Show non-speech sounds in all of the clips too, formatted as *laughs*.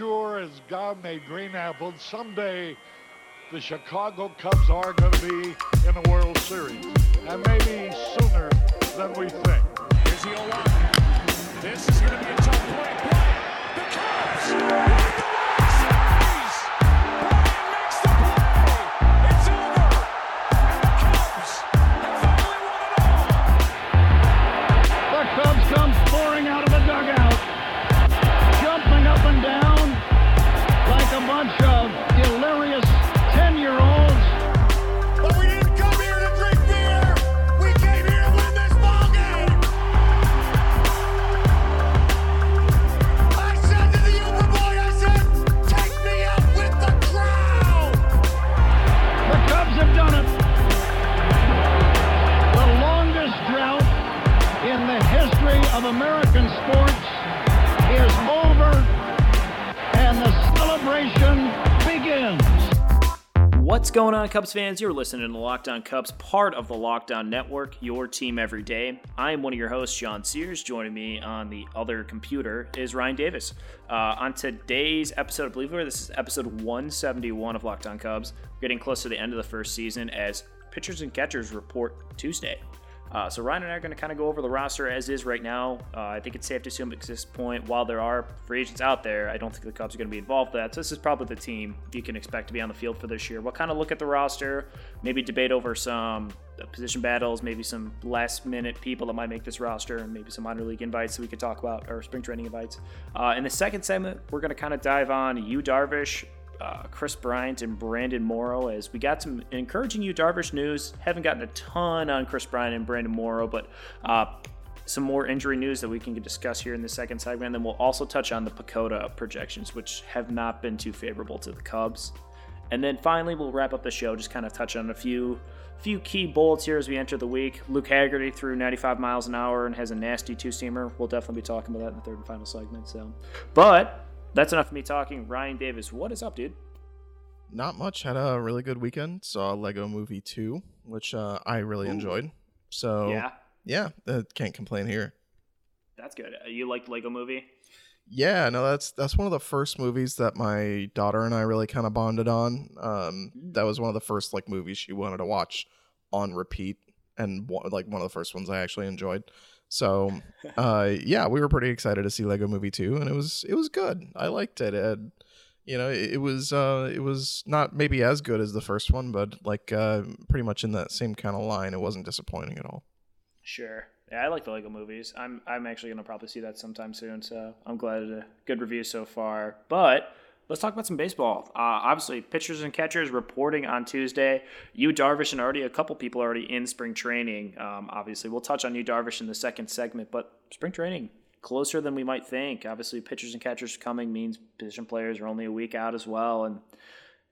sure as God made green apples, someday the Chicago Cubs are going to be in the World Series, and maybe sooner than we think. Here's the 0 This is going to be What's going on, Cubs fans? You're listening to Locked On Cubs, part of the Locked On Network, your team every day. I am one of your hosts, John Sears. Joining me on the other computer is Ryan Davis. Uh, on today's episode, I believe we're this is episode 171 of Locked On Cubs. We're getting close to the end of the first season as pitchers and catchers report Tuesday. Uh, so Ryan and I are going to kind of go over the roster as is right now. Uh, I think it's safe to assume at this point, while there are free agents out there, I don't think the Cubs are going to be involved with that. So this is probably the team you can expect to be on the field for this year. We'll kind of look at the roster, maybe debate over some uh, position battles, maybe some last minute people that might make this roster, and maybe some minor league invites that we could talk about, or spring training invites. Uh, in the second segment, we're going to kind of dive on Yu Darvish, uh, Kris Bryant and Brandon Morrow as we got some encouraging Yu Darvish news. Haven't gotten a ton on Kris Bryant and Brandon Morrow, but uh, some more injury news that we can discuss here in the second segment. And then we'll also touch on the PECOTA projections, which have not been too favorable to the Cubs. And then finally, we'll wrap up the show, just kind of touch on a few few key bullets here as we enter the week. Luke Hagerty threw 95 miles an hour and has a nasty two-seamer. We'll definitely be talking about that in the third and final segment. So, but that's enough of me talking. Ryan Davis, what is up, dude? Not much. Had a really good weekend. Saw Lego Movie 2, which uh, I really enjoyed. So Yeah, yeah, uh, can't complain here. that's good. Uh, You liked Lego Movie? Yeah, no, that's that's one of the first movies that my daughter and I really kind of bonded on. Um, that was one of the first like movies she wanted to watch on repeat, and one, like one of the first ones I actually enjoyed. So, uh, yeah, we were pretty excited to see Lego Movie Two, and it was it was good. I liked it. it you know, it, it was uh, it was not maybe as good as the first one, but like uh, pretty much in that same kind of line. It wasn't disappointing at all. Sure. Yeah, I like the Lego movies. I'm I'm actually gonna probably see that sometime soon. So I'm glad a good review so far. But let's talk about some baseball. Uh, obviously, pitchers and catchers reporting on Tuesday. Yu Darvish and already a couple people already in spring training. Um, obviously, we'll touch on Yu Darvish in the second segment. But spring training closer than we might think. Obviously, pitchers and catchers coming means position players are only a week out as well, and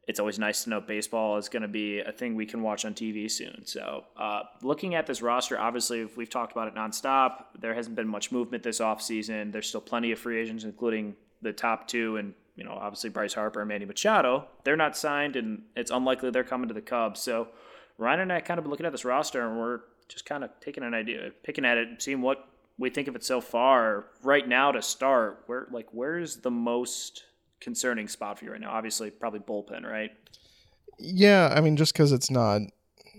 it's always nice to know baseball is going to be a thing we can watch on TV soon. So, uh, looking at this roster, obviously, we've talked about it nonstop. There hasn't been much movement this offseason. There's still plenty of free agents, including the top two, and you know, obviously Bryce Harper and Manny Machado. They're not signed, and it's unlikely they're coming to the Cubs. So, Ryan and I kind of been looking at this roster, and we're just kind of taking an idea, picking at it, seeing what we think of it so far. Right now, to start, where like where's the most concerning spot for you right now? Obviously, probably bullpen, right? Yeah, I mean, just because it's not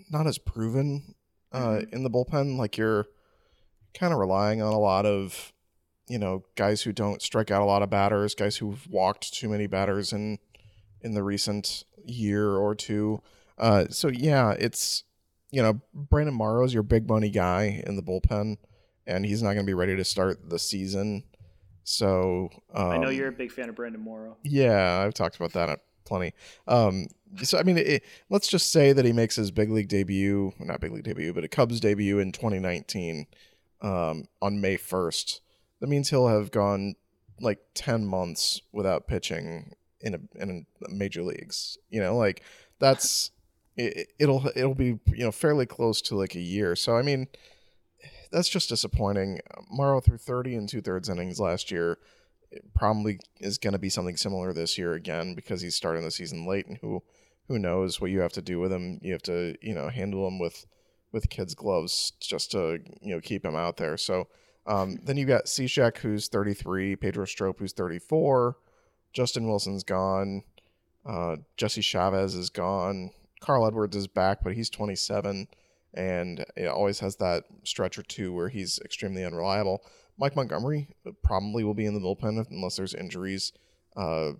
not as proven uh, in the bullpen, like you're kind of relying on a lot of you know guys who don't strike out a lot of batters, guys who've walked too many batters in in the recent year or two. Uh, so yeah, it's you know Brandon Morrow's your big money guy in the bullpen, and he's not going to be ready to start the season. So um, I know you're a big fan of Brandon Morrow. yeah, I've talked about that plenty. Um, so I mean, it, let's just say that he makes his big league debut, not big league debut, but a Cubs debut in 2019 um, on May 1st. That means he'll have gone like 10 months without pitching in a, in a major leagues. You know, like that's it, it'll it'll be you know fairly close to like a year. So I mean, that's just disappointing. Morrow threw 30 and two thirds innings last year. Probably is going to be something similar this year again because he's starting the season late, and who who knows what you have to do with him. You have to you know handle him with with kids' gloves just to you know keep him out there. So um, then you got Cishek who's 33, Pedro Strop who's 34. Justin Wilson's gone. Uh, Jesse Chavez is gone. Carl Edwards is back, but he's 27 and it always has that stretch or two where he's extremely unreliable. Mike Montgomery probably will be in the bullpen unless there's injuries. Uh,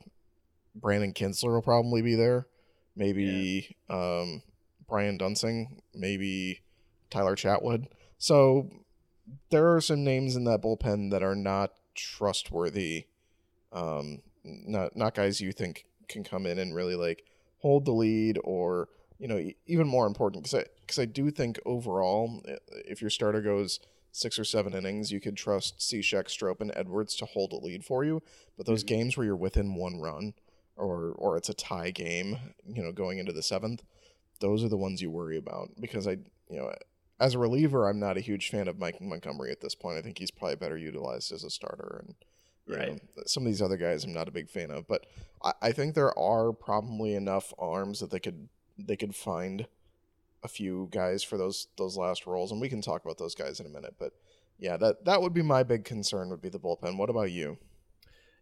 Brandon Kintzler will probably be there. Maybe um, Brian Duensing. Maybe Tyler Chatwood. So there are some names in that bullpen that are not trustworthy. Um, not not guys you think can come in and really like hold the lead or you know even more important because I because I do think overall if your starter goes six or seven innings you could trust Cishek, Strop, and Edwards to hold a lead for you. But those Mm-hmm. games where you're within one run or or it's a tie game, you know, going into the seventh, those are the ones you worry about because I you know as a reliever I'm not a huge fan of Mike Montgomery at this point. I think he's probably better utilized as a starter and Right. know, some of these other guys I'm not a big fan of, but I, I think there are probably enough arms that they could they could find a few guys for those those last roles, and we can talk about those guys in a minute. But yeah, that that would be my big concern would be the bullpen. What about you?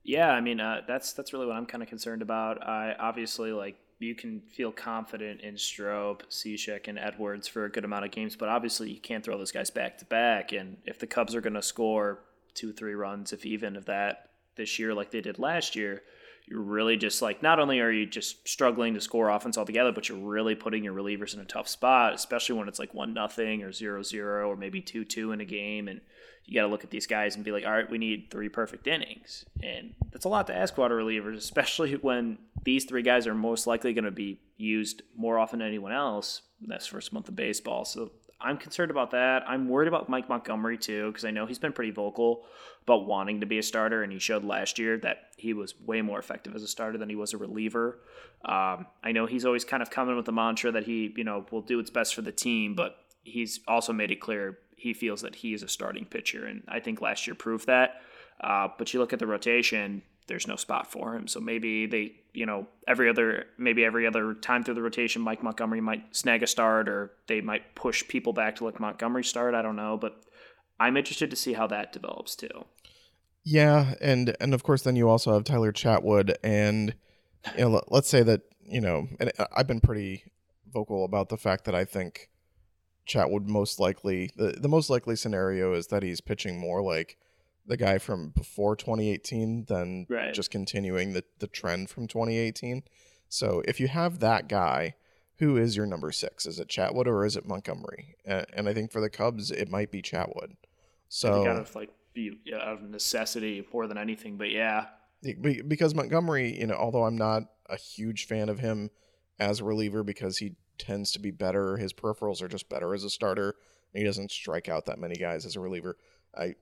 Yeah, I mean uh, that's that's really what I'm kind of concerned about. I obviously like you can feel confident in Strop, Cishek, and Edwards for a good amount of games, but obviously you can't throw those guys back to back. And if the Cubs are going to score two, three runs, if even of that this year, like they did last year, you're really just like not only are you just struggling to score offense altogether, but you're really putting your relievers in a tough spot, especially when it's like one nothing or zero zero or maybe two two in a game, and you got to look at these guys and be like, all right, we need three perfect innings, and that's a lot to ask water relievers, *laughs* especially when these three guys are most likely going to be used more often than anyone else this first month of baseball. So I'm concerned about that. I'm worried about Mike Montgomery too because I know he's been pretty vocal about wanting to be a starter, and he showed last year that he was way more effective as a starter than he was a reliever. Um, I know he's always kind of coming with the mantra that he, you know, will do what's best for the team, but he's also made it clear he feels that he is a starting pitcher, and I think last year proved that. Uh, but you look at the rotation, there's no spot for him. So maybe they, you know, every other maybe every other time through the rotation, Mike Montgomery might snag a start, or they might push people back to let Montgomery start. I don't know, but I'm interested to see how that develops too. Yeah, and and of course then you also have Tyler Chatwood, and you know, let- let's say that you know, and I've been pretty vocal about the fact that I think Chatwood most likely the the most likely scenario is that he's pitching more like the guy from before 2018 than Right. just continuing the the trend from 2018. So if you have that guy, who is your number six? Is it Chatwood or is it Montgomery? And, and I think for the Cubs, it might be Chatwood. So out of like be yeah, out of necessity more than anything. But yeah, because Montgomery, you know, although I'm not a huge fan of him as a reliever because he tends to be better, his peripherals are just better as a starter. He doesn't strike out that many guys as a reliever. I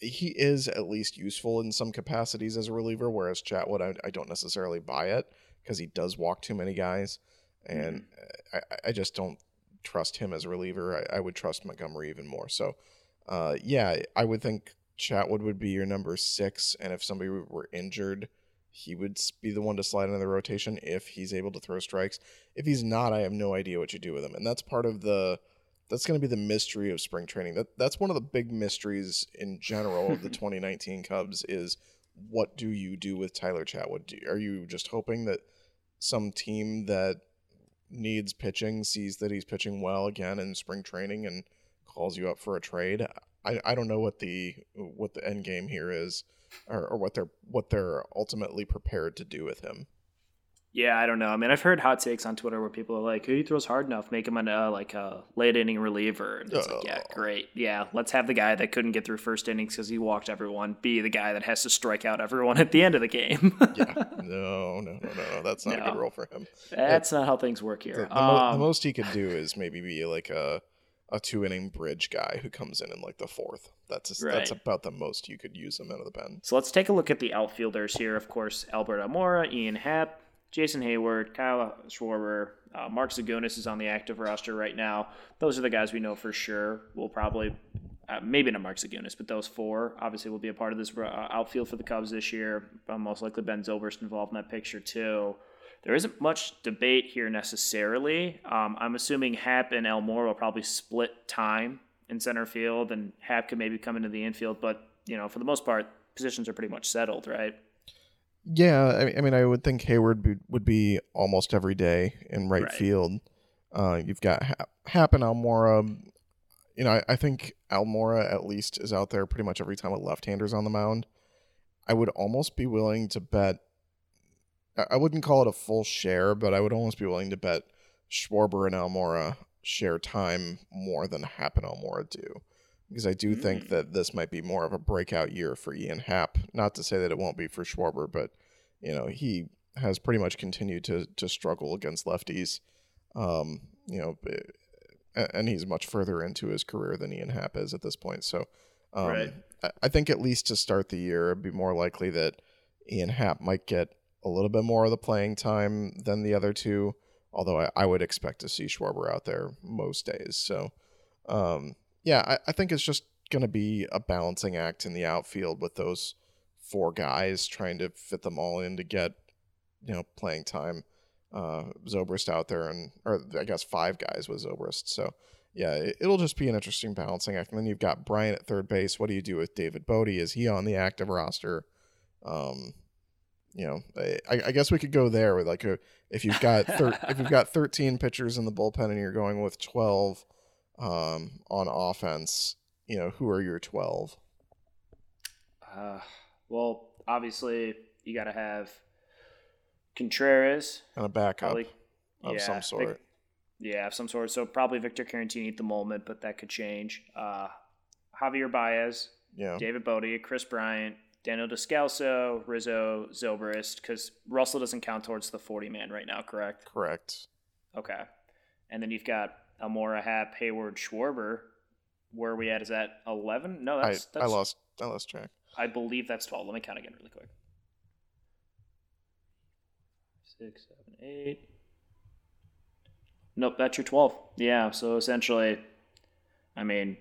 he is at least useful in some capacities as a reliever, whereas Chatwood, I, I don't necessarily buy it because he does walk too many guys, and I, I just don't trust him as a reliever. I, I would trust Montgomery even more. So, uh, yeah, I would think Chatwood would be your number six, and if somebody were injured, he would be the one to slide into the rotation if he's able to throw strikes. If he's not, I have no idea what you do with him, and that's part of the that's going to be the mystery of spring training. That that's one of the big mysteries in general of the *laughs* 2019 Cubs is what do you do with Tyler Chatwood? Do, are you just hoping that some team that needs pitching sees that he's pitching well again in spring training and calls you up for a trade? I, I don't know what the what the end game here is, or, or what they're what they're ultimately prepared to do with him. yeah, I don't know. I mean, I've heard hot takes on Twitter where people are like, "Who throws hard enough? Make him a uh, like a late inning reliever." And it's like, yeah, Oh. great. Yeah, let's have the guy that couldn't get through first innings because he walked everyone be the guy that has to strike out everyone at the end of the game. Yeah, *laughs* no, no, no, no, no. That's not a good role for him. That's not how things work The, here. the, mo- the Um, most he could do is maybe be like a a two inning bridge guy who comes in in like the fourth. That's that's Right. about the most you could use him out of the pen. So let's take a look at the outfielders here. Of course, Albert Almora, Ian Happ, Jason Heyward, Kyle Schwarber, uh, Mark Zagunis is on the active roster right now. Those are the guys we know for sure. We'll probably, uh, maybe not Mark Zagunis, but those four obviously will be a part of this uh, outfield for the Cubs this year. Uh, most likely Ben Zobrist involved in that picture too. There isn't much debate here necessarily. Um, I'm assuming Happ and Almora will probably split time in center field, and Happ could maybe come into the infield. But you know, for the most part, positions are pretty much settled, right? Yeah, I mean, I, mean, I would think Heyward be, would be almost every day in right, Right. field. Uh, you've got ha- Happ and Almora. You know, I, I think Almora at least is out there pretty much every time a left-hander's on the mound. I would almost be willing to bet. I- wouldn't call it a full share, but I would almost be willing to bet Schwarber and Almora share time more than Happ and Almora do. Because I do think that this might be more of a breakout year for Ian Happ. Not to say that it won't be for Schwarber, but you know he has pretty much continued to to struggle against lefties. Um, you know, and he's much further into his career than Ian Happ is at this point. So, um, Right. I, I think at least to start the year, it'd be more likely that Ian Happ might get a little bit more of the playing time than the other two. Although I, I would expect to see Schwarber out there most days. So, um, yeah, I, I think it's just going to be a balancing act in the outfield with those four guys trying to fit them all in to get, you know, playing time. Uh, Zobrist out there, and or I guess five guys with Zobrist. So yeah, it, it'll just be an interesting balancing act. And then you've got Bryant at third base. What do you do with David Bote? Is he on the active roster? Um, you know, I, I guess we could go there with like a, if you've got thir- if you've got 13 pitchers in the bullpen and you're going with 12 um, on offense, you know, who are your 12? Uh, well, obviously you got to have Contreras, And a backup probably of yeah, some sort. yeah, of some sort. So probably Victor Caratini at the moment, but that could change. Uh, Javier Baez, yeah. David Bote, Kris Bryant, Daniel Descalso, Rizzo, Zobrist, because Russell doesn't count towards the 40 man right now, correct? Correct. Okay. And then you've got Almora Happ, Heyward, Schwarber. Where are we at? Is that 11? No, I, that's, I lost I lost track. I believe that's 12. Let me count again really quick. Six, seven, eight. Nope, that's your 12. Yeah, so essentially, I mean,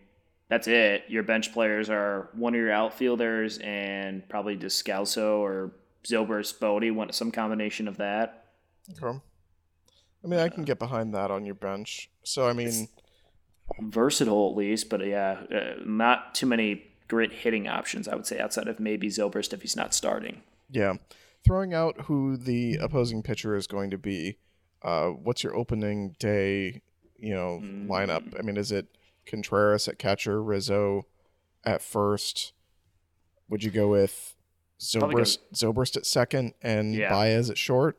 that's it. Your bench players are one of your outfielders and probably Descalso or Bote, one some combination of that. Okay. I mean, I can get behind that on your bench. So I mean, Versatile at least, but yeah, uh, not too many grit hitting options, I would say, outside of maybe Zobrist if he's not starting. yeah, throwing out who the opposing pitcher is going to be. Uh, what's your opening day, you know, lineup? I mean, is it Contreras at catcher, Rizzo at first? Would you go with Zobrist, Zobrist at second and Yeah. Baez at short,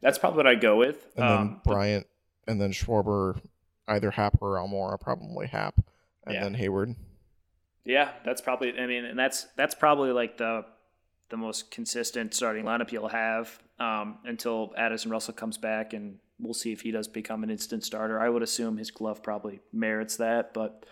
That's probably what I'd go with. and then Um, Bryant, and then Schwarber, either Happ or Almora, probably Happ, and Yeah. then Heyward. Yeah, that's probably. I mean, and that's that's probably like the the most consistent starting lineup you'll have um, until Addison Russell comes back, and we'll see if he does become an instant starter. I would assume his glove probably merits that, but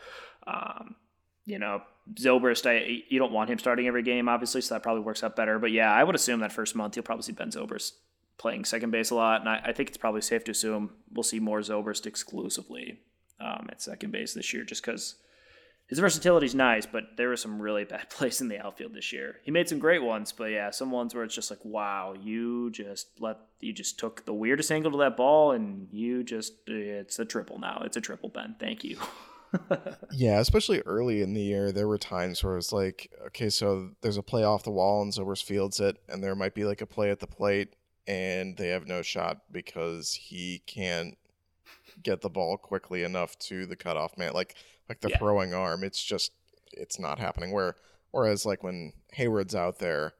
um, you know, Zobrist, I you don't want him starting every game, obviously, so that probably works out better. But yeah, I would assume that first month you'll probably see Ben Zobrist playing second base a lot, and I, I think it's probably safe to assume we'll see more Zobrist exclusively um, at second base this year, just because his versatility is nice, but there were some really bad *laughs* plays in the outfield this year. He made some great ones, but yeah, some ones where it's just like, wow, you just let you just took the weirdest angle to that ball, and you just it's a triple now. It's a triple, Ben. Thank you. *laughs* Yeah, especially early in the year, there were times where it's like, okay, so there's a play off the wall and Zobrist fields it, and there might be like a play at the plate, and they have no shot because he can't get the ball quickly enough to the cutoff man, like like the Yeah. throwing arm. It's just it's not happening. Where whereas like when Heyward's out there,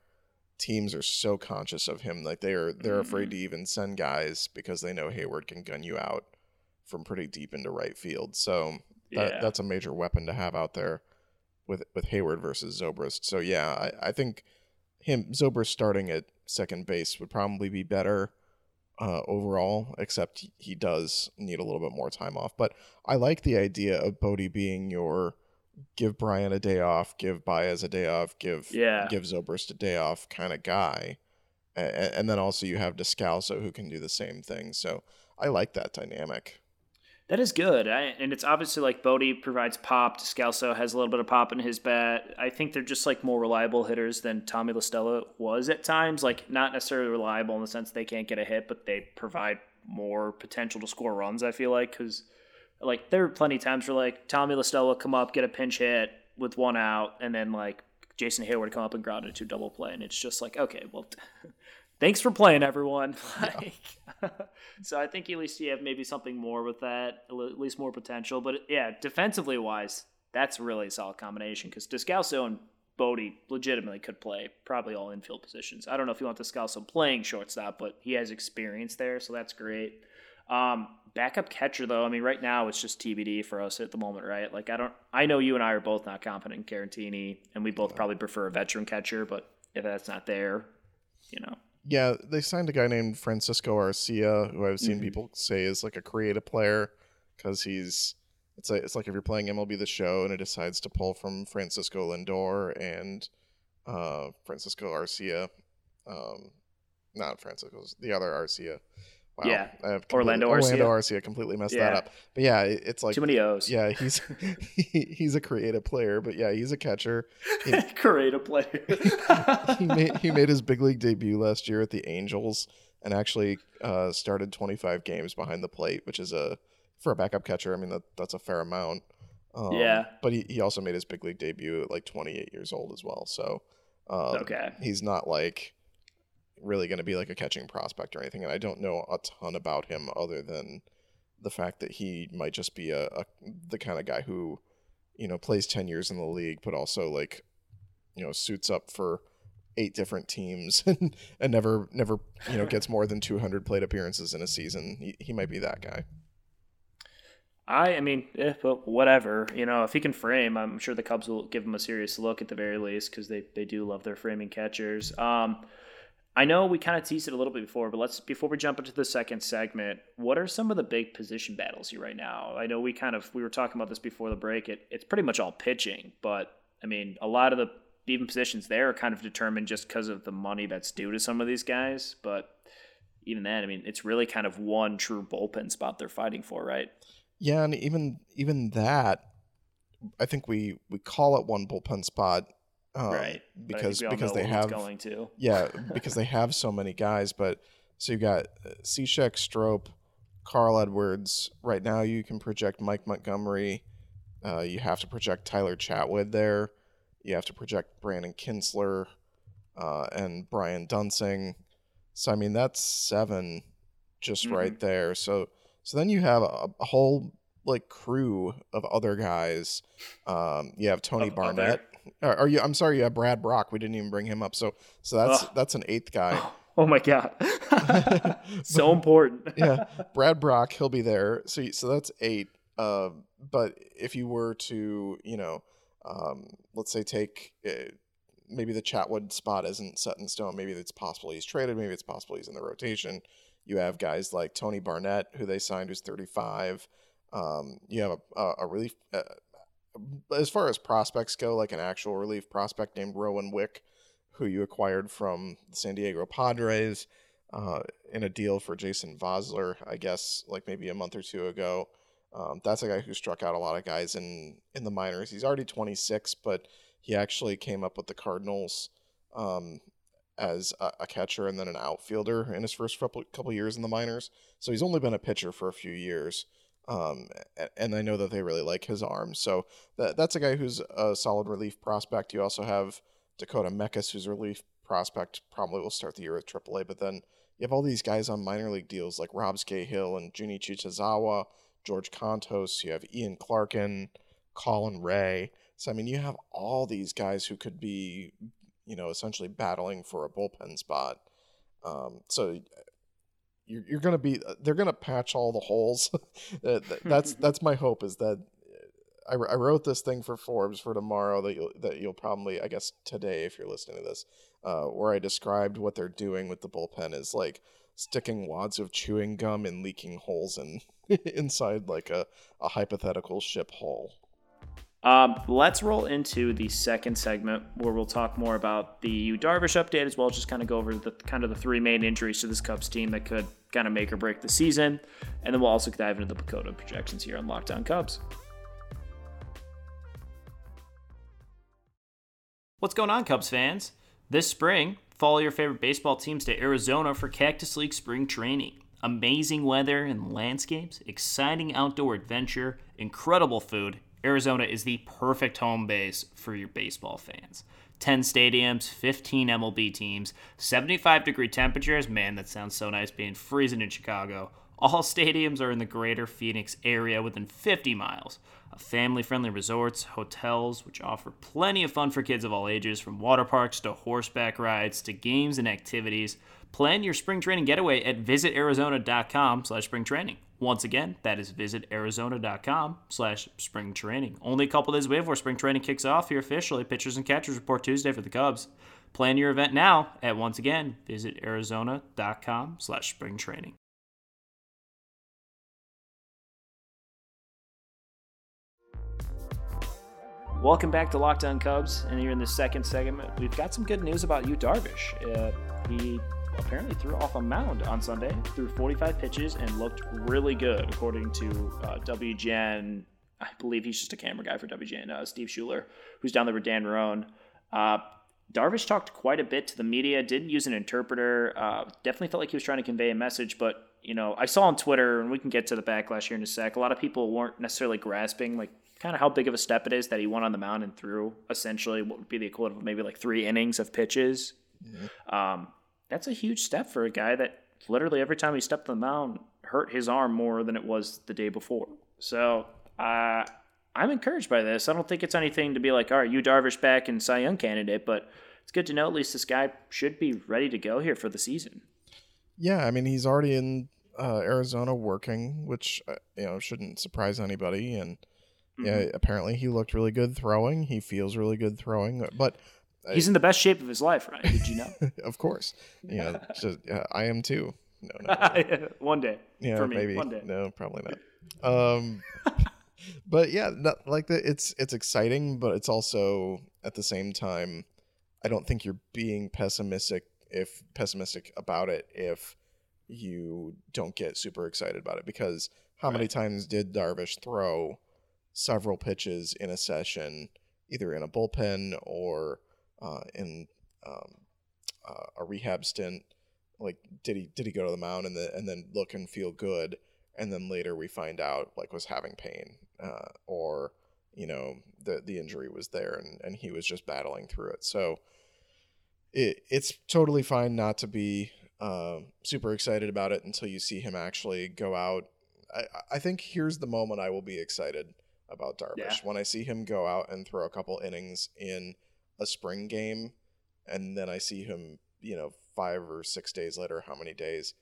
teams are so conscious of him, like they are they're afraid mm-hmm. to even send guys because they know Heyward can gun you out from pretty deep into right field. So that, Yeah. that's a major weapon to have out there with with Heyward versus Zobrist. So yeah, I, I think him Zobrist starting at second base would probably be better uh, overall, except he- does need a little bit more time off. But I like the idea of Bote being your give Brian a day off, give Baez a day off, give Yeah. give Zobrist a day off kind of guy. And, and then also you have Descalso who can do the same thing. So I like that dynamic. That is good, I, and it's obviously like Bote provides pop. Descalso has a little bit of pop in his bat. I think they're just like more reliable hitters than Tommy La Stella was at times. Like not necessarily reliable in the sense they can't get a hit, but they provide more potential to score runs. I feel like because like there were plenty of times where like Tommy La Stella come up, get a pinch hit with one out, and then like Jason Heyward come up and ground into double play, and it's just like, okay, well, *laughs* thanks for playing, everyone. *laughs* Like, *laughs* so I think at least you have maybe something more with that, at least more potential. But yeah, defensively wise, that's really a solid combination because Descalso and Bote legitimately could play probably all infield positions. I don't know if you want Descalso playing shortstop, but he has experience there, so that's great. Um, backup catcher though, I mean, right now it's just TBD for us at the moment, right? Like I don't, I know you and I are both not confident in Caratini, and we both probably prefer a veteran catcher, but if that's not there, you know, Yeah, they signed a guy named Francisco Arcia, who I've seen people say is like a creative player because he's it's like it's like if you're playing MLB the Show and it decides to pull from Francisco Lindor and uh, Francisco Arcia, um, not Francisco's the other Arcia. Wow, Yeah, have Orlando completely- Orlando Arcia. Arcia completely messed Yeah. that up. But yeah, it- it's like too many O's. yeah, he's *laughs* he, he's a creative player, but yeah, he's a catcher. *laughs* He, creative player. *laughs* he made he made his big league debut last year at the Angels and actually uh, started 25 games behind the plate, which is a for a backup catcher. I mean that that's a fair amount. Um, Yeah. but he, he also made his big league debut at like 28 years old as well. So um, Okay. he's not like really going to be like a catching prospect or anything. And I don't know a ton about him other than the fact that he might just be a, a the kind of guy who you know plays 10 years in the league, but also like you know suits up for eight different teams *laughs* and, and never never you know gets more than 200 plate appearances in a season. He, he might be that guy. I, I mean, eh, but whatever. You know, if he can frame, I'm sure the Cubs will give him a serious look at the very least because they, they do love their framing catchers. Um, I know we kind of teased it a little bit before, but let's before we jump into the second segment, what are some of the big position battles here right now? I know we kind of we were talking about this before the break. It it's pretty much all pitching, but I mean, a lot of the even positions there are kind of determined just because of the money that's due to some of these guys. But even then, I mean, it's really kind of one true bullpen spot they're fighting for, right? Yeah, and even even that, I think we we call it one bullpen spot, um, right. But I think Because because they have going to. yeah *laughs* because they have so many guys. But so you've got uh, Cishek, Strop, Carl Edwards. Right now, you can project Mike Montgomery. Uh, you have to project Tyler Chatwood there. You have to project Brandon Kintzler uh, and Brian Duensing. So I mean that's seven just Mhm. right there. So so then you have a, a whole like crew of other guys. Um, you have Tony Barnette. Or, or you, I'm sorry, you have Brad Brach. We didn't even bring him up. So so that's Ugh. that's an eighth guy. *laughs* Oh my god, *laughs* so important. *laughs* yeah, Brad Brach, he'll be there. So so that's eight. Uh, but if you were to, you know, um, let's say take uh, maybe the Chatwood spot isn't set in stone. Maybe it's possible he's traded. Maybe it's possible he's in the rotation. You have guys like Tony Barnette, who they signed, who's 35. Um, you have a, a, a relief. Uh, as far as prospects go, like an actual relief prospect named Rowan Wick, who you acquired from the San Diego Padres uh, in a deal for Jason Vosler, I guess, like maybe a month or two ago. Um, that's a guy who struck out a lot of guys in in the minors. He's already 26, but he actually came up with the Cardinals um, as a, a catcher and then an outfielder in his first couple couple years in the minors. So he's only been a pitcher for a few years. Um, and I know that they really like his arm. So that, that's a guy who's a solid relief prospect. You also have Dakota Mekkes, who's a relief prospect, probably will start the year with AAA. But then you have all these guys on minor league deals like Rob Scahill and Junichi Tazawa, George Kontos. You have Ian Clarkin, Colin Rea. So I mean, you have all these guys who could be, you know, essentially battling for a bullpen spot. Um, so you're, you're gonna be they're gonna patch all the holes. *laughs* That- that- *laughs* that's that's my hope is that I, I wrote this thing for Forbes for tomorrow that you'll that you'll probably I guess today if you're listening to this, uh, where I described what they're doing with the bullpen is like sticking wads of chewing gum and leaking holes in *laughs* inside like a, a hypothetical ship hull. Um, let's roll into the second segment where we'll talk more about the Darvish update as well as just kind of go over the kind of the three main injuries to this Cubs team that could kind of make or break the season, and then we'll also dive into the PECOTA projections here on Locked On Cubs. What's going on, Cubs fans? This spring, follow your favorite baseball teams to Arizona for Cactus League spring training. Amazing weather and landscapes, exciting outdoor adventure, incredible food. Arizona is the perfect home base for your baseball fans. 10 stadiums, 15 MLB teams, 75 degree temperatures. Man, that sounds so nice being freezing in Chicago. All *laughs* stadiums are in the greater Phoenix area within 50 miles of family friendly resorts, hotels, which offer plenty of fun for kids of all ages, from water parks to horseback rides to games and activities. Plan your spring training getaway at visitarizona.com slash spring training. Once again, that is visitarizona.com slash spring training. Only a couple days away before spring training kicks off here officially. Pitchers and catchers report Tuesday for the Cubs. Plan your event now at once again, visitarizona.com slash spring training. Welcome back to Locked On Cubs, and here in the second segment, we've got some good news about Yu Darvish. Uh, he apparently threw off a mound on Sunday, threw 45 pitches, and looked really good, according to uh, WGN. I believe he's just a camera guy for WGN, uh, Steve Schuler, who's down there with Dan Roan. Uh, Darvish talked quite a bit to the media, didn't use an interpreter, uh, definitely felt like he was trying to convey a message, but you know, I saw on Twitter, and we can get to the backlash here in a sec. A lot of people weren't necessarily grasping like kind of how big of a step it is that he went on the mound and threw essentially what would be the equivalent of maybe like three innings of pitches. Mm-hmm. Um, that's a huge step for a guy that literally every time he stepped on the mound hurt his arm more than it was the day before. So uh, I'm encouraged by this. I don't think it's anything to be like, all right, Yu Darvish back and Cy Young candidate, but it's good to know at least this guy should be ready to go here for the season. Yeah, I mean he's already in uh, Arizona working, which uh, you know shouldn't surprise anybody, and Mm-hmm. Yeah, apparently he looked really good throwing. He feels really good throwing, but he's in the best shape of his life, right? Did you know? *laughs* of course. Yeah, just, I am too. No, no, *laughs* one day. Yeah, for me, maybe. One day. No, probably not. Um, *laughs* but yeah, not, like the, it's it's exciting, but it's also at the same time, I don't think you're being pessimistic if pessimistic about it if you don't get super excited about it because how right. many times did Darvish throw? several pitches in a session, either in a bullpen or uh, in um, uh, a rehab stint. Like, did he did he go to the mound and the, and then look and feel good, and then later we find out like was having pain uh, or you know the the injury was there and and he was just battling through it. So it it's totally fine not to be uh, super excited about it until you see him actually go out. I, I think here's the moment I will be excited about Darvish. Yeah. When I see him go out and throw a couple innings in a spring game, and then I see him, you know, five or six days later, how many days,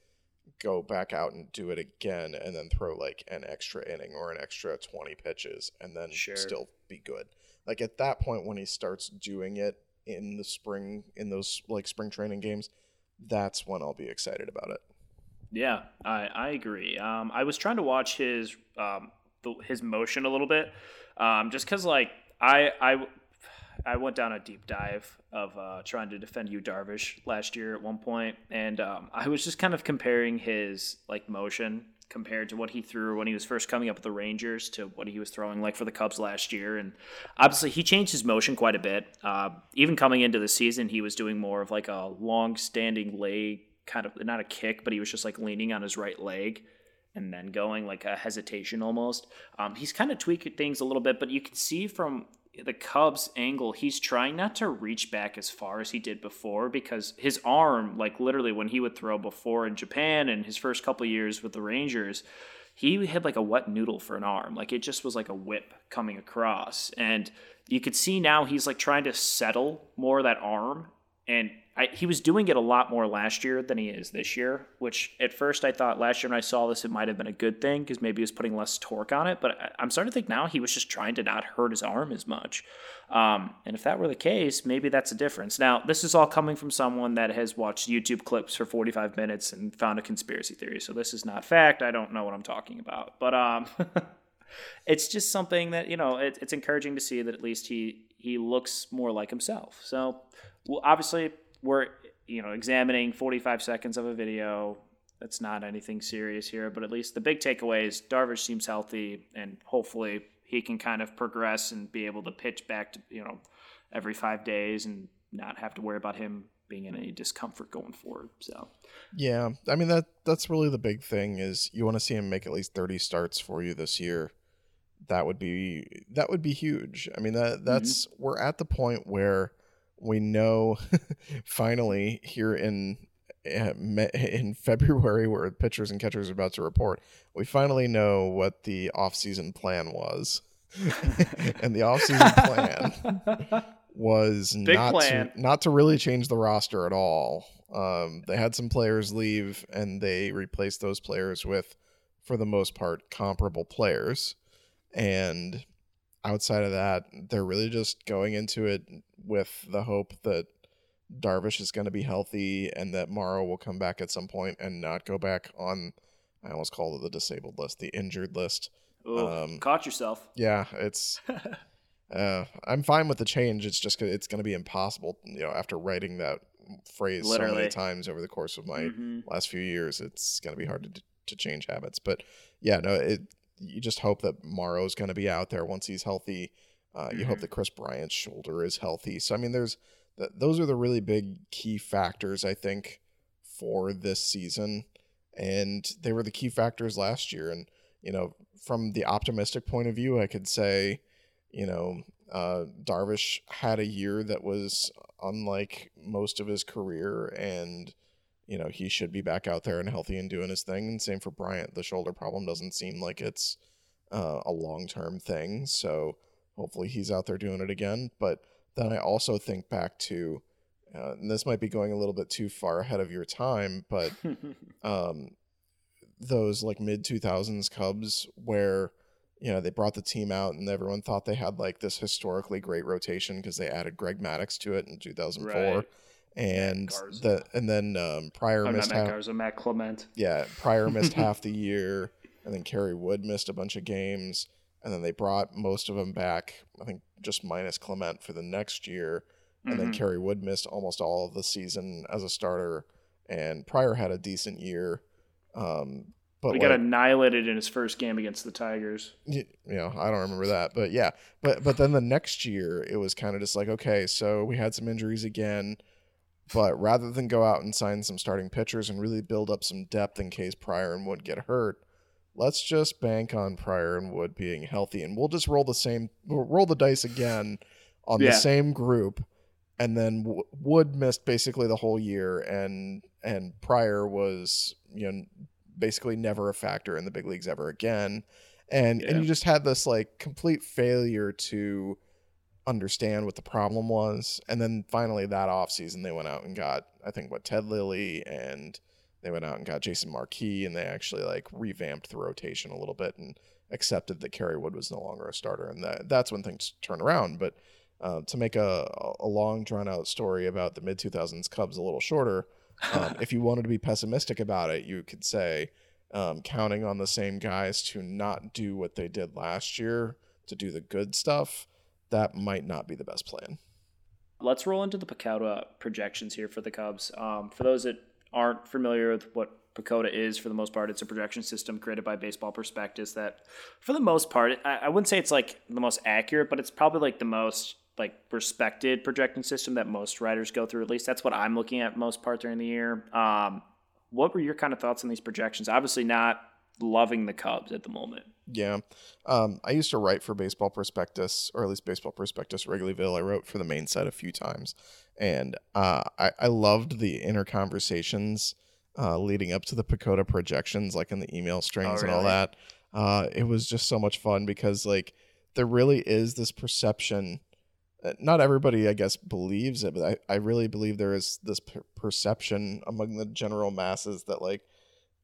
go back out and do it again, and then throw like an extra inning or an extra 20 pitches, and then sure. still be good. Like at that point, when he starts doing it in the spring, in those like spring training games, that's when I'll be excited about it. Yeah, I, I agree. Um, I was trying to watch his um, the, his motion a little bit, um, just because like I I I went down a deep dive of uh, trying to defend Yu Darvish last year at one point, and um, I was just kind of comparing his like motion compared to what he threw when he was first coming up with the Rangers to what he was throwing like for the Cubs last year, and obviously he changed his motion quite a bit. Uh, even coming into the season, he was doing more of like a long-standing leg kind of not a kick, but he was just like leaning on his right leg and then going like a hesitation almost. Um, he's kind of tweaked things a little bit, but you can see from the Cubs angle, he's trying not to reach back as far as he did before because his arm, like literally when he would throw before in Japan and his first couple years with the Rangers, he had like a wet noodle for an arm. Like it just was like a whip coming across. And you could see now he's like trying to settle more of that arm. And I, he was doing it a lot more last year than he is this year, which at first I thought last year when I saw this, it might have been a good thing because maybe he was putting less torque on it. But I, am starting to think now he was just trying to not hurt his arm as much. Um, and if that were the case, maybe that's a difference. Now, this is all coming from someone that has watched YouTube clips for 45 minutes and found a conspiracy theory. So this is not fact. I don't know what I'm talking about. But um, *laughs* it's just something that, you know, it, it's encouraging to see that at least he, he looks more like himself. So, well, obviously, we're you know examining 45 seconds of a video. That's not anything serious here, but at least the big takeaway is Darvish seems healthy, and hopefully he can kind of progress and be able to pitch back to you know every five days and not have to worry about him being in any discomfort going forward. So yeah, I mean that that's really the big thing is you want to see him make at least 30 starts for you this year. That would be that would be huge. I mean that that's mm-hmm. we're at the point where we know *laughs* finally here in uh, in *laughs* February, where pitchers and catchers are about to report, we finally know what the offseason plan was. *laughs* and the offseason plan was Big not plan. to not to really change the roster at all. Um, they had some players leave, and they replaced those players with, for the most part, comparable players. And outside of that, they're really just going into it with the hope that Darvish is going to be healthy and that Morrow will come back at some point and not go back on. I almost called it the disabled list, the injured list. Ooh, Um, caught yourself. Yeah, it's. *laughs* uh, I'm fine with the change. It's just it's going to be impossible. You know, after writing that phrase so many times over the course of my Mhm. last few years, it's going to be hard to to change habits. But yeah, no, it. You just hope that Morrow's going to be out there once he's healthy. Uh, You hope Mhm. that Kris Bryant's shoulder is healthy. So I mean, there's th- those are the really big key factors I think for this season, and they were the key factors last year. And you know, from the optimistic point of view, I could say, you know, uh, Darvish had a year that was unlike most of his career, and you know he should be back out there and healthy and doing his thing. And same for Bryant. The shoulder problem doesn't seem like it's uh, a long term thing, so hopefully he's out there doing it again. But then I also think back to, uh, and this might be going a little bit too far ahead of your time, but *laughs* um, those like mid 2000s Cubs where you know they brought the team out and everyone thought they had like this historically great rotation because they added Greg Maddux to it in 2004 Right. And the and then um, Prior not missed Matt half, Garza, Matt Clement. yeah Prior missed *laughs* half the year and then Kerry Wood missed a bunch of games and then they brought most of them back I think just minus Clement for the next year and then Mhm. Kerry Wood missed almost all of the season as a starter and Prior had a decent year um, but he like, got annihilated in his first game against the Tigers. you know, I don't remember that, but yeah, but but then the next year it was kind of just like, okay, so we had some injuries again, but rather than go out and sign some starting pitchers and really build up some depth in case Prior and Wood get hurt, let's just bank on Prior and Wood being healthy, and we'll just roll the same, we'll roll the dice again on Yeah. the same group, and then W- Wood missed basically the whole year, and and Prior was you know basically never a factor in the big leagues ever again. And and you just had this like complete failure to understand what the problem was. And then finally that offseason they went out and got i think what ted lilly and they went out and got jason marquis and they actually like revamped the rotation a little bit and accepted that Kerry Wood was no longer a starter. And that that's when things turn around. But uh, to make a, a long drawn out story about the mid 2000s cubs a little shorter um, *laughs* if you wanted to be pessimistic about it, you could say um, counting on the same guys to not do what they did last year to do the good stuff, that might not be the best plan. Let's roll into the PECOTA projections here for the Cubs. Um, for those that aren't familiar with what PECOTA is, for the most part, it's a projection system created by Baseball Prospectus that, for the most part, I, I wouldn't say it's like the most accurate, but it's probably like the most like respected projection system that most writers go through. At least that's what I'm looking at most part during the year. Um, what were your kind of thoughts on these projections? Obviously, not loving the Cubs at the moment. Yeah. Um, I used to write for Baseball Prospectus, or at least Baseball Prospectus Wrigleyville. I wrote for the main site a few times. And uh, I, I loved the inner conversations uh, leading up to the PECOTA projections, like in the email strings and all that. Uh, it was just so much fun because, like, there really is this perception. uh, Not everybody, I guess, believes it, but I, I really believe there is this per- perception among the general masses that, like,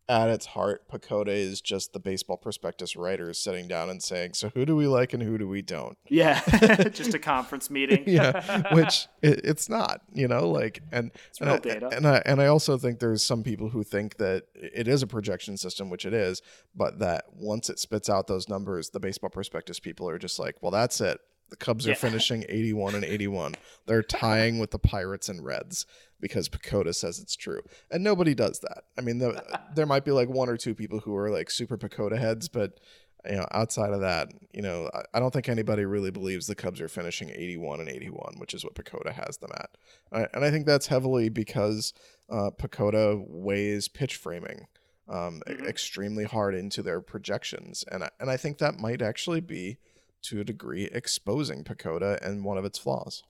at its heart, PECOTA is just the baseball prospectus writers sitting down and saying, "So who do we like and who do we don't?" Yeah, *laughs* just a conference meeting. yeah, *laughs* which it, it's not, you know, like and and real I, data. and I and I also think there's some people who think that it is a projection system, which it is, but that once it spits out those numbers, the baseball prospectus people are just like, "Well, that's it." The Cubs are Yeah. finishing 81 and 81. They're tying with the Pirates and Reds because PECOTA says it's true. And nobody does that. I mean, the, *laughs* there might be like one or two people who are like super PECOTA heads, but you know, outside of that, you know, I, I don't think anybody really believes the Cubs are finishing 81 and 81, which is what PECOTA has them at. I, and I think that's heavily because uh, PECOTA weighs pitch framing um, Mhm. extremely hard into their projections, and I, and I think that might actually be to a degree exposing PECOTA and one of its flaws.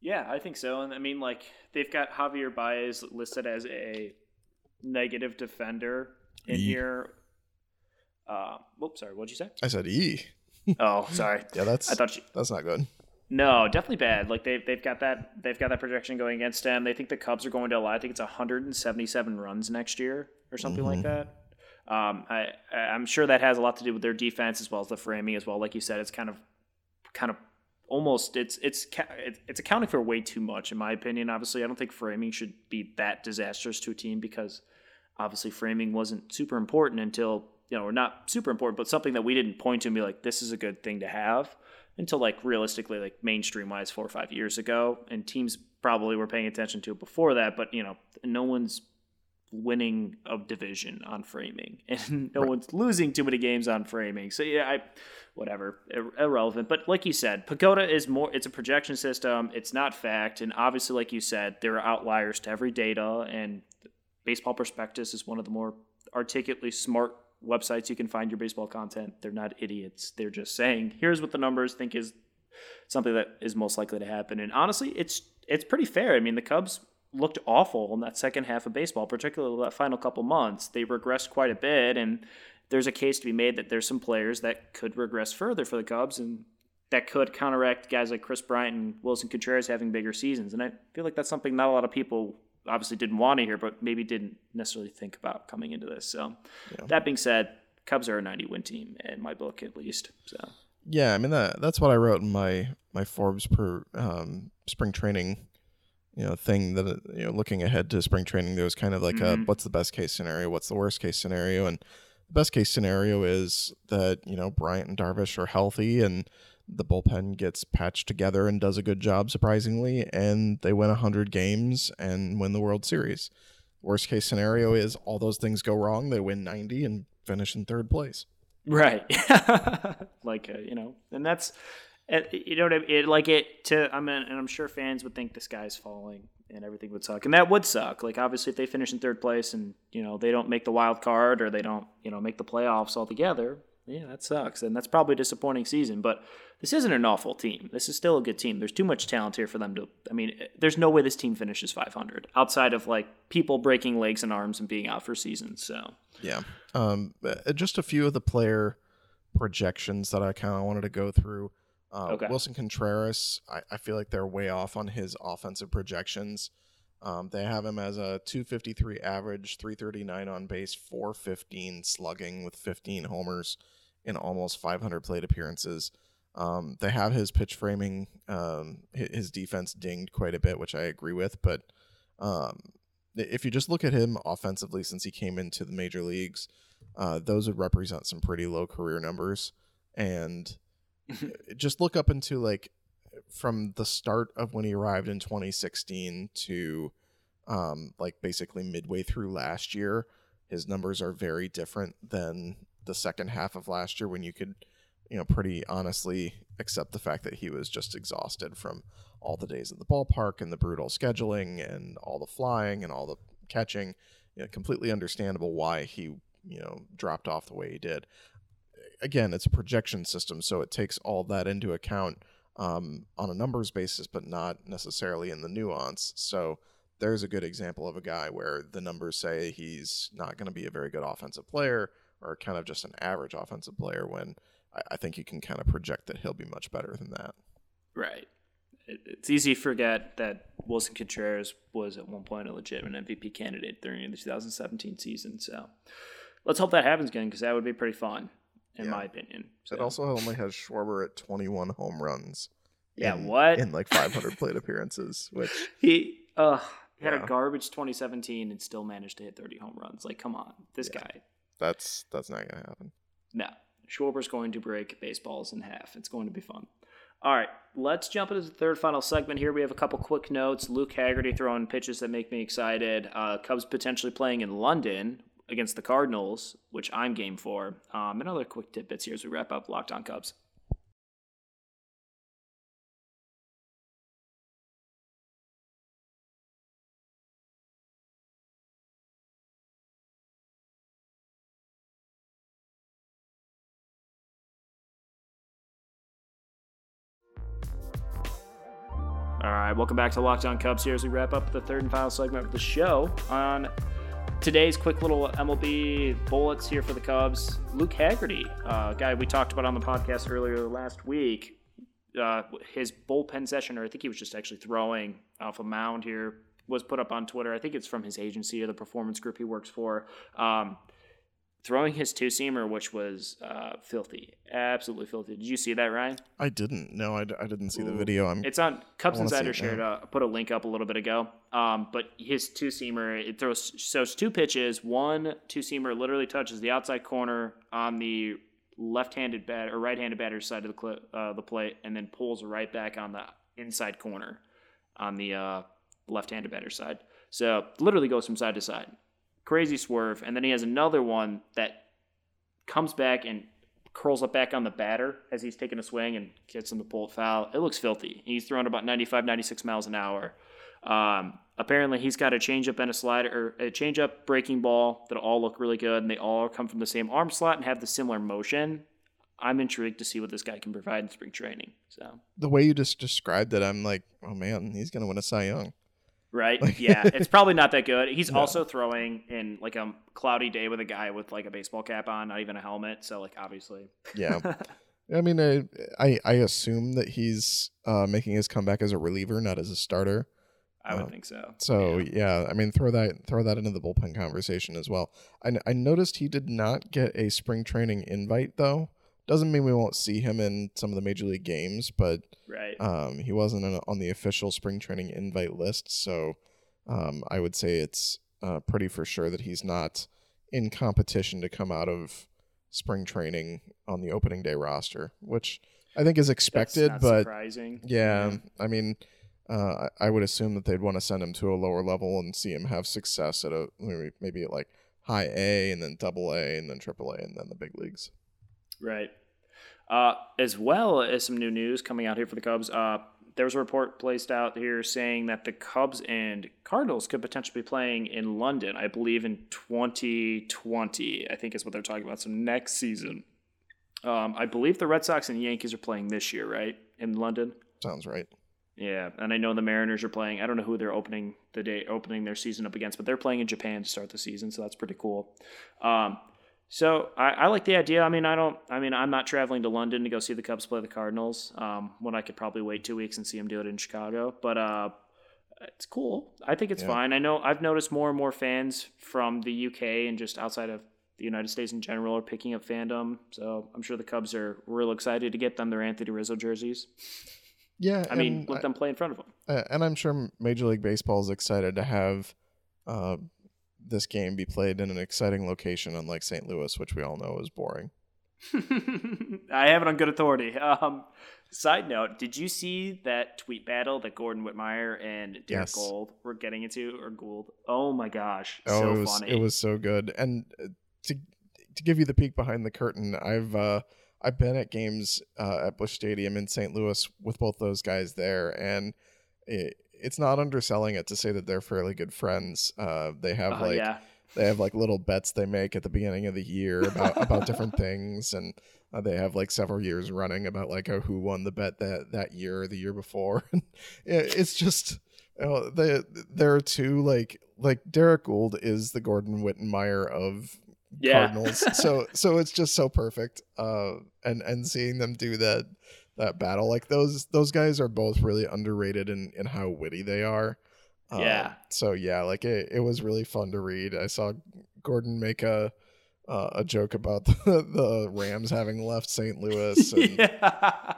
Yeah, I think so. And I mean, like they've got Javier Baez listed as a negative defender in Ye- here. Uh, whoops, sorry. What'd you say? I said E. *laughs* Oh, sorry. *laughs* Yeah, that's I thought you. that's not good. No, definitely bad. Like they've they've got that they've got that projection going against them. They think the Cubs are going to allow. I think it's 177 runs next year or something like that. Um, I I'm sure that has a lot to do with their defense as well as the framing as well. Like you said, it's kind of kind of almost it's it's it's accounting for way too much in my opinion. Obviously, I don't think framing should be that disastrous to a team because obviously framing wasn't super important until you know or not super important, but something that we didn't point to and be like this is a good thing to have until like realistically like mainstream wise four or five years ago and teams probably were paying attention to it before that but you know no one's winning of division on framing *laughs* and no one's losing too many games on framing. So yeah i whatever ir- irrelevant. But like you said PECOTA is more it's a projection system it's not fact and obviously like you said there are outliers to every data and baseball prospectus is one of the more articulately smart websites you can find your baseball content. They're not idiots. They're just saying here's what the numbers think is something that is most likely to happen. And honestly it's it's pretty fair. I mean the cubs looked awful in that second half of baseball particularly that final couple months they regressed quite a bit and there's a case to be made that there's some players that could regress further for the cubs and that could counteract guys like Kris Bryant and Willson Contreras having bigger seasons. And I feel like that's something not a lot of people obviously didn't want to hear, but maybe didn't necessarily think about coming into this. So that being said, Cubs are a 90 win team in my book, at least. So Yeah, I mean that that's what I wrote in my my Forbes per um, spring training, you know, thing that uh, you know, looking ahead to spring training, there was kind of like a what's the best case scenario, what's the worst case scenario, and the best case scenario is that you know Bryant and Darvish are healthy and the bullpen gets patched together and does a good job surprisingly, and they win hundred games and win the World Series. Worst case scenario is all those things go wrong, they win ninety and finish in third place. Right. *laughs* like, uh, you know, and that's, you know what I mean? It, like it to, I mean, and I'm sure fans would think the sky's falling and everything would suck. And that would suck. Like, obviously, if they finish in third place and, you know, they don't make the wild card or they don't, you know, make the playoffs altogether, yeah, that sucks. And that's probably a disappointing season. But this isn't an awful team. This is still a good team. There's too much talent here for them to, I mean, there's no way this team finishes 500 outside of like people breaking legs and arms and being out for seasons. So, Yeah. Um, uh, just a few of the player projections that I kind of wanted to go through. Uh, Okay. Willson Contreras, I, I feel like they're way off on his offensive projections. Um, they have him as a 253 average, 339 on base, 415 slugging with 15 homers in almost 500 plate appearances. Um, they have his pitch framing, um, his defense dinged quite a bit, which I agree with. But um, if you just look at him offensively since he came into the major leagues, uh, those would represent some pretty low career numbers. And *laughs* just look up into like from the start of when he arrived in 2016 to um, like basically midway through last year, his numbers are very different than the second half of last year when you could, you know, pretty honestly accept the fact that he was just exhausted from all the days at the ballpark and the brutal scheduling and all the flying and all the catching. You know, completely understandable why he, you know, dropped off the way he did. Again, it's a projection system, so it takes all that into account um, on a numbers basis, but not necessarily in the nuance. So there's a good example of a guy where the numbers say he's not going to be a very good offensive player or kind of just an average offensive player when I, I think you can kind of project that he'll be much better than that. Right. It's easy to forget that Willson Contreras was at one point a legitimate MVP candidate during the 2017 season. So let's hope that happens again because that would be pretty fun, in Yeah. my opinion. So, It also only has Schwarber at 21 home runs. Yeah, in- what? In like 500 plate appearances, *laughs* which he uh, he had Yeah. a garbage 2017 and still managed to hit 30 home runs. Like, come on, this Yeah. guy. that's that's not going to happen. No, Schwarber's going to break baseballs in half. It's going to be fun. All right, let's jump into the third final segment here. We have a couple quick notes. Luke Hagerty throwing pitches that make me excited. Uh, Cubs potentially playing in London against the Cardinals, which I'm game for. Um, and other quick tidbits here as we wrap up Locked On Cubs. All right, welcome back to Locked On Cubs here as we wrap up the third and final segment of the show on today's quick little MLB bullets here for the Cubs. Luke Hagerty, uh, guy we talked about on the podcast earlier last week, uh, his bullpen session, or I think he was just actually throwing off a mound here, was put up on Twitter. I think it's from his agency or the performance group he works for. Um, throwing his two seamer, which was uh, filthy, absolutely filthy. Did you see that, Ryan? I didn't. No, I, d- I didn't see the video. I'm. It's on Cubs Insider shared. now. Uh, put a link up a little bit ago. Um, but his two seamer, it throws so it's two pitches. One two seamer literally touches the outside corner on the left-handed bat or right-handed batter's side of the cl- uh, the plate, and then pulls right back on the inside corner on the uh, left-handed batter's side. So literally goes from side to side. Crazy swerve, and then he has another one that comes back and curls up back on the batter as he's taking a swing and gets him to pull foul. It looks filthy. He's throwing about 95, 96 miles an hour. Um, apparently, he's got a changeup and a slider, or a changeup breaking ball that all look really good, and they all come from the same arm slot and have the similar motion. I'm intrigued to see what this guy can provide in spring training. So, the way you just described it, I'm like, oh man, he's gonna win a Cy Young. Right? yeah, *laughs* it's probably not that good. He's also throwing in like a cloudy day with a guy with like a baseball cap on, not even a helmet. So, like, obviously, Yeah. *laughs* I mean, I, I I assume that he's uh, making his comeback as a reliever, not as a starter. I would Uh, think so. So yeah. I mean, throw that throw that into the bullpen conversation as well. I, I noticed he did not get a spring training invite though. Doesn't mean we won't see him in some of the major league games, but Right. um, he wasn't on- on the official spring training invite list. So um, I would say it's uh, pretty for sure that he's not in competition to come out of spring training on the opening day roster, which I think is expected, but surprising. yeah, I mean, uh, I would assume that they'd want to send him to a lower level and see him have success at a maybe, maybe at like high A and then double A and then triple A and then the big leagues. Right. Uh, as well as some new news coming out here for the Cubs, uh, there was a report placed out here saying that the Cubs and Cardinals could potentially be playing in London, I believe in 2020. I think is what they're talking about. So next season. Um, I believe the Red Sox and Yankees are playing this year, right? In London? Sounds right. Yeah, and I know the Mariners are playing. I don't know who they're opening the day opening their season up against, but they're playing in Japan to start the season, so that's pretty cool. Um, so I, I like the idea. I mean, I don't. I mean, I'm not traveling to London to go see the Cubs play the Cardinals. Um, when I could probably wait two weeks and see them do it in Chicago, but uh, it's cool. I think it's Yeah. fine. I know I've noticed more and more fans from the UK and just outside of the United States in general are picking up fandom. So I'm sure the Cubs are real excited to get them their Anthony Rizzo jerseys. Yeah, I mean, let them play in front of them. Uh, and I'm sure Major League Baseball is excited to have uh, this game be played in an exciting location, unlike St. Louis, which we all know is boring. *laughs* I have it on good authority. Um, side note: Did you see that tweet battle that Gordon Wittenmyer and Derrick Yes. Goold were getting into, or Goold? Oh my gosh, Oh, so it was funny! it was so good. And uh, to to give you the peek behind the curtain, I've uh, I've been at games uh, at Busch Stadium in St. Louis with both those guys there, and it, it's not underselling it to say that they're fairly good friends. Uh, they have Oh, like yeah, they have like little bets they make at the beginning of the year about about different *laughs* things and uh, they have like several years running about like oh, who won the bet that that year or the year before *laughs* It- it's just you know, they there are two like like Derrick Goold is the Gordon Wittenmyer of Yeah. Cardinals so so it's just so perfect uh and and seeing them do that that battle like those those guys are both really underrated in in how witty they are um, Yeah. so yeah, like it, it was really fun to read. I saw Gordon make a uh, a joke about *laughs* the, the Rams having left St. Louis, *laughs* and yeah.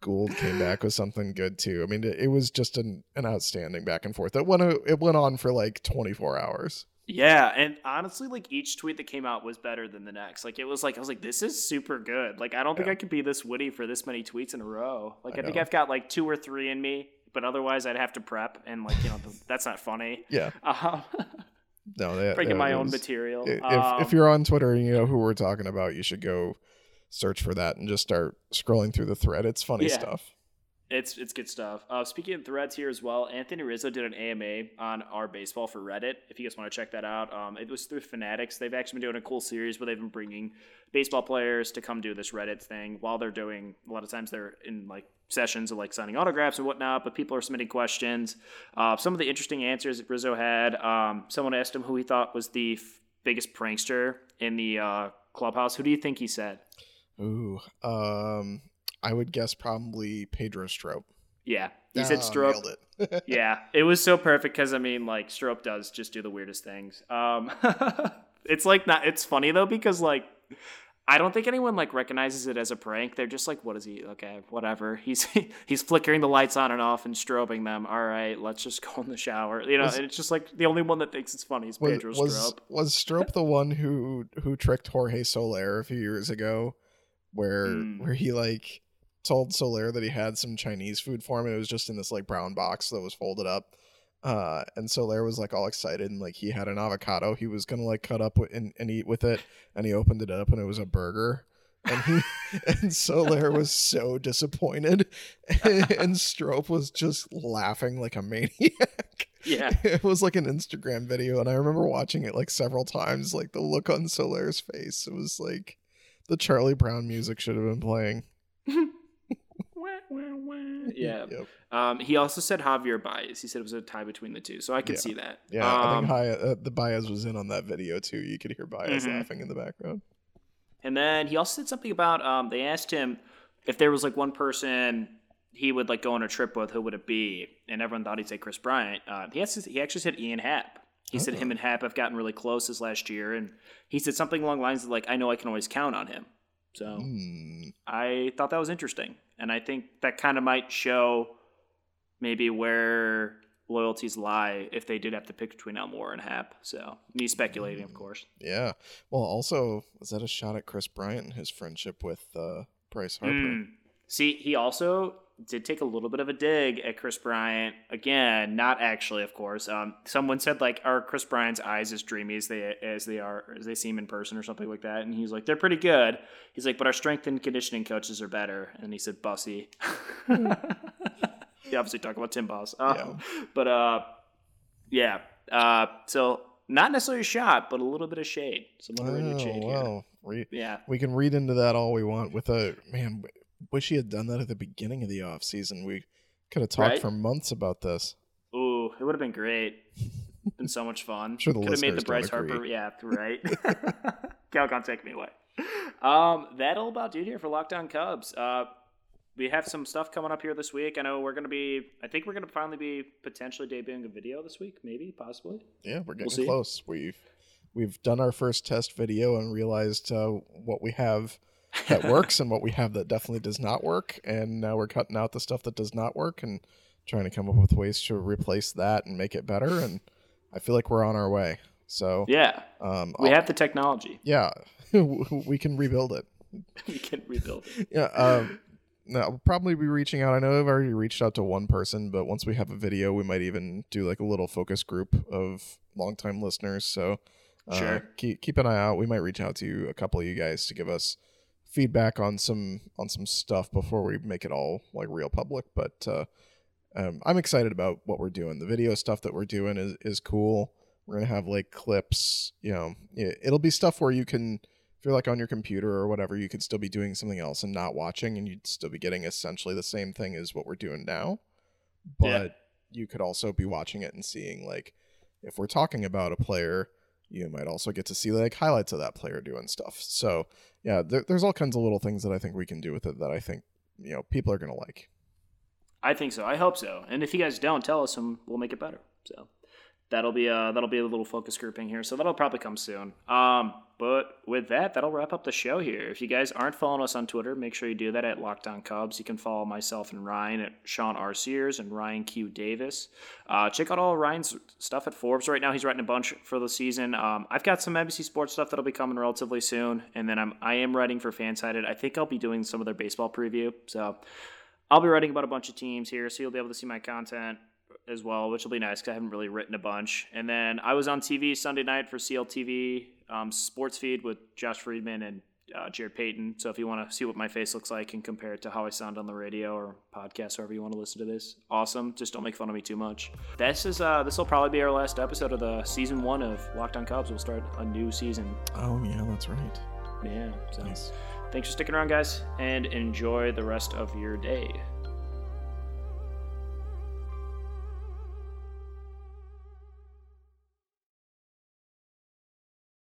Goold came back with something good too. I mean, it, it was just an, an outstanding back and forth. It went it went on for like 24 hours. Yeah, and honestly, like each tweet that came out was better than the next. Like it was like I was like, this is super good. Like I don't think Yeah. I could be this witty for this many tweets in a row. Like I I, think. I've got like two or three in me, but otherwise I'd have to prep, and like you know *laughs* that's not funny. Yeah, *laughs* Um, no, they, breaking my own material. If, Um, if you're on Twitter and you know who we're talking about, you should go search for that and just start scrolling through the thread. It's funny Yeah. stuff. It's it's good stuff. Uh, speaking of threads here as well, Anthony Rizzo did an AMA on our baseball for Reddit. If you guys want to check that out, um, it was through Fanatics. They've actually been doing a cool series where they've been bringing baseball players to come do this Reddit thing while they're doing. A lot of times they're in like sessions of like signing autographs and whatnot, but people are submitting questions. Uh, some of the interesting answers that Rizzo had. Um, someone asked him who he thought was the f- biggest prankster in the uh, clubhouse. Who do you think he said? Ooh, um, I would guess probably Pedro Strop. Yeah, he said Ah, Strop. it. *laughs* yeah, it was so perfect because I mean, like Strop does just do the weirdest things. Um, *laughs* it's like not. It's funny though because like I don't think anyone like recognizes it as a prank. They're just like, "What is he? Okay, whatever." He's *laughs* he's flickering the lights on and off and strobing them. All right, let's just go in the shower. You know, Was- and it's just like the only one that thinks it's funny is was Pedro was, Strop. was Strop the one who who tricked Jorge Soler a few years ago, where Hmm. where he like told Soler that he had some Chinese food for him and it was just in this like brown box that was folded up. Uh, and Soler was like all excited and like he had an avocado he was gonna like cut up and, and eat with it and he opened it up and it was a burger and he *laughs* and Soler was so disappointed *laughs* and Strop was just laughing like a maniac. Yeah. *laughs* It was like an Instagram video, and I remember watching it like several times. Like the look on Soler's face, it was like the Charlie Brown music should have been playing. Yeah. Yep. Um, he also said Javier Baez. He said it was a tie between the two, so I could Yeah. see that. Yeah, I Um, think Hi- uh, the Baez was in on that video too. You could hear Baez Mhm. laughing in the background. And then he also said something about um, they asked him if there was like one person he would like go on a trip with, who would it be? And everyone thought he'd say Kris Bryant. Uh, he has, he actually said Ian Happ. He said him and Happ have gotten really close this last year, and he said something along the lines of like, "I know I can always count on him." So Hmm. I thought that was interesting, and I think that kind of might show maybe where loyalties lie if they did have to pick between Almora and Happ. So me speculating, of course. Yeah. Well, also, was that a shot at Kris Bryant and his friendship with uh, Bryce Harper? Mm. See, he also did take a little bit of a dig at Kris Bryant. Again, not actually, of course. Um, someone said like, "Are Kris Bryant's eyes as dreamy as they as they are as they seem in person, or something like that?" And he's like, "They're pretty good." He's like, "But our strength and conditioning coaches are better." And he said, "Bussy." *laughs* he obviously talking about Tim Buss. Um, But uh, yeah. Uh, so not necessarily a shot, but a little bit of shade. Some underrated Oh, shade here. wow. Re- Yeah. we can read into that all we want with a man wish he had done that at the beginning of the off season we could have talked Right? for months about this Ooh, it would have been great. *laughs* been so much fun. sure the Could have made the Bryce Harper. agree. Yeah, *laughs* right. *laughs* Calgon, take me away. Um, that'll about do it here for Locked On Cubs. Uh, we have some stuff coming up here this week. I know we're gonna be. I think we're gonna finally be potentially debuting a video this week, maybe, possibly. yeah we're getting see. close we've we've done our first test video and realized uh, what we have that *laughs* works and what we have that definitely does not work and now we're cutting out the stuff that does not work and trying to come up with ways to replace that and make it better and i feel like we're on our way so Yeah, um we I'll- have the technology. *laughs* yeah *laughs* we can rebuild it we can rebuild. it. Yeah, um, no, I'll probably be reaching out. I know I've already reached out to one person, but once we have a video, we might even do like a little focus group of longtime listeners. So, uh, Sure. keep keep an eye out. We might reach out to a couple of you guys, to give us feedback on some on some stuff before we make it all like real public. But uh, um, I'm excited about what we're doing. The video stuff that we're doing is is cool. We're gonna have like clips. You know, it- it'll be stuff where you can if you're like on your computer or whatever, you could still be doing something else and not watching, and you'd still be getting essentially the same thing as what we're doing now. But Yeah. you could also be watching it and seeing like if we're talking about a player, you might also get to see like highlights of that player doing stuff. So yeah, there, there's all kinds of little things that I think we can do with it that I think you know people are gonna like. I think so. I hope so. And if you guys don't, tell us, and we'll make it better. So that'll be a that'll be a little focus grouping here. So that'll probably come soon. Um, but with that, that'll wrap up the show here. If you guys aren't following us on Twitter, make sure you do that at Locked On Cubs. You can follow myself and Ryan at Sean R. Sears and Ryan Q. Davis. Uh, check out all Ryan's stuff at Forbes right now. He's writing a bunch for the season. Um, I've got some NBC Sports stuff that'll be coming relatively soon, and then I'm I am writing for Fansided. I think I'll be doing some of their baseball preview. So I'll be writing about a bunch of teams here, so you'll be able to see my content as well, which will be nice because I haven't really written a bunch. And then I was on TV Sunday night for CLTV um, sports feed with Josh Friedman and uh, Jarrett Payton. So if you want to see what my face looks like and compare it to how I sound on the radio or podcast, however you want to listen to this, awesome. Just don't make fun of me too much. This is uh, this will probably be our last episode of the season one of Locked On Cubs. We'll start a new season. Oh yeah, that's right. Yeah. So Nice. thanks for sticking around, guys, and enjoy the rest of your day.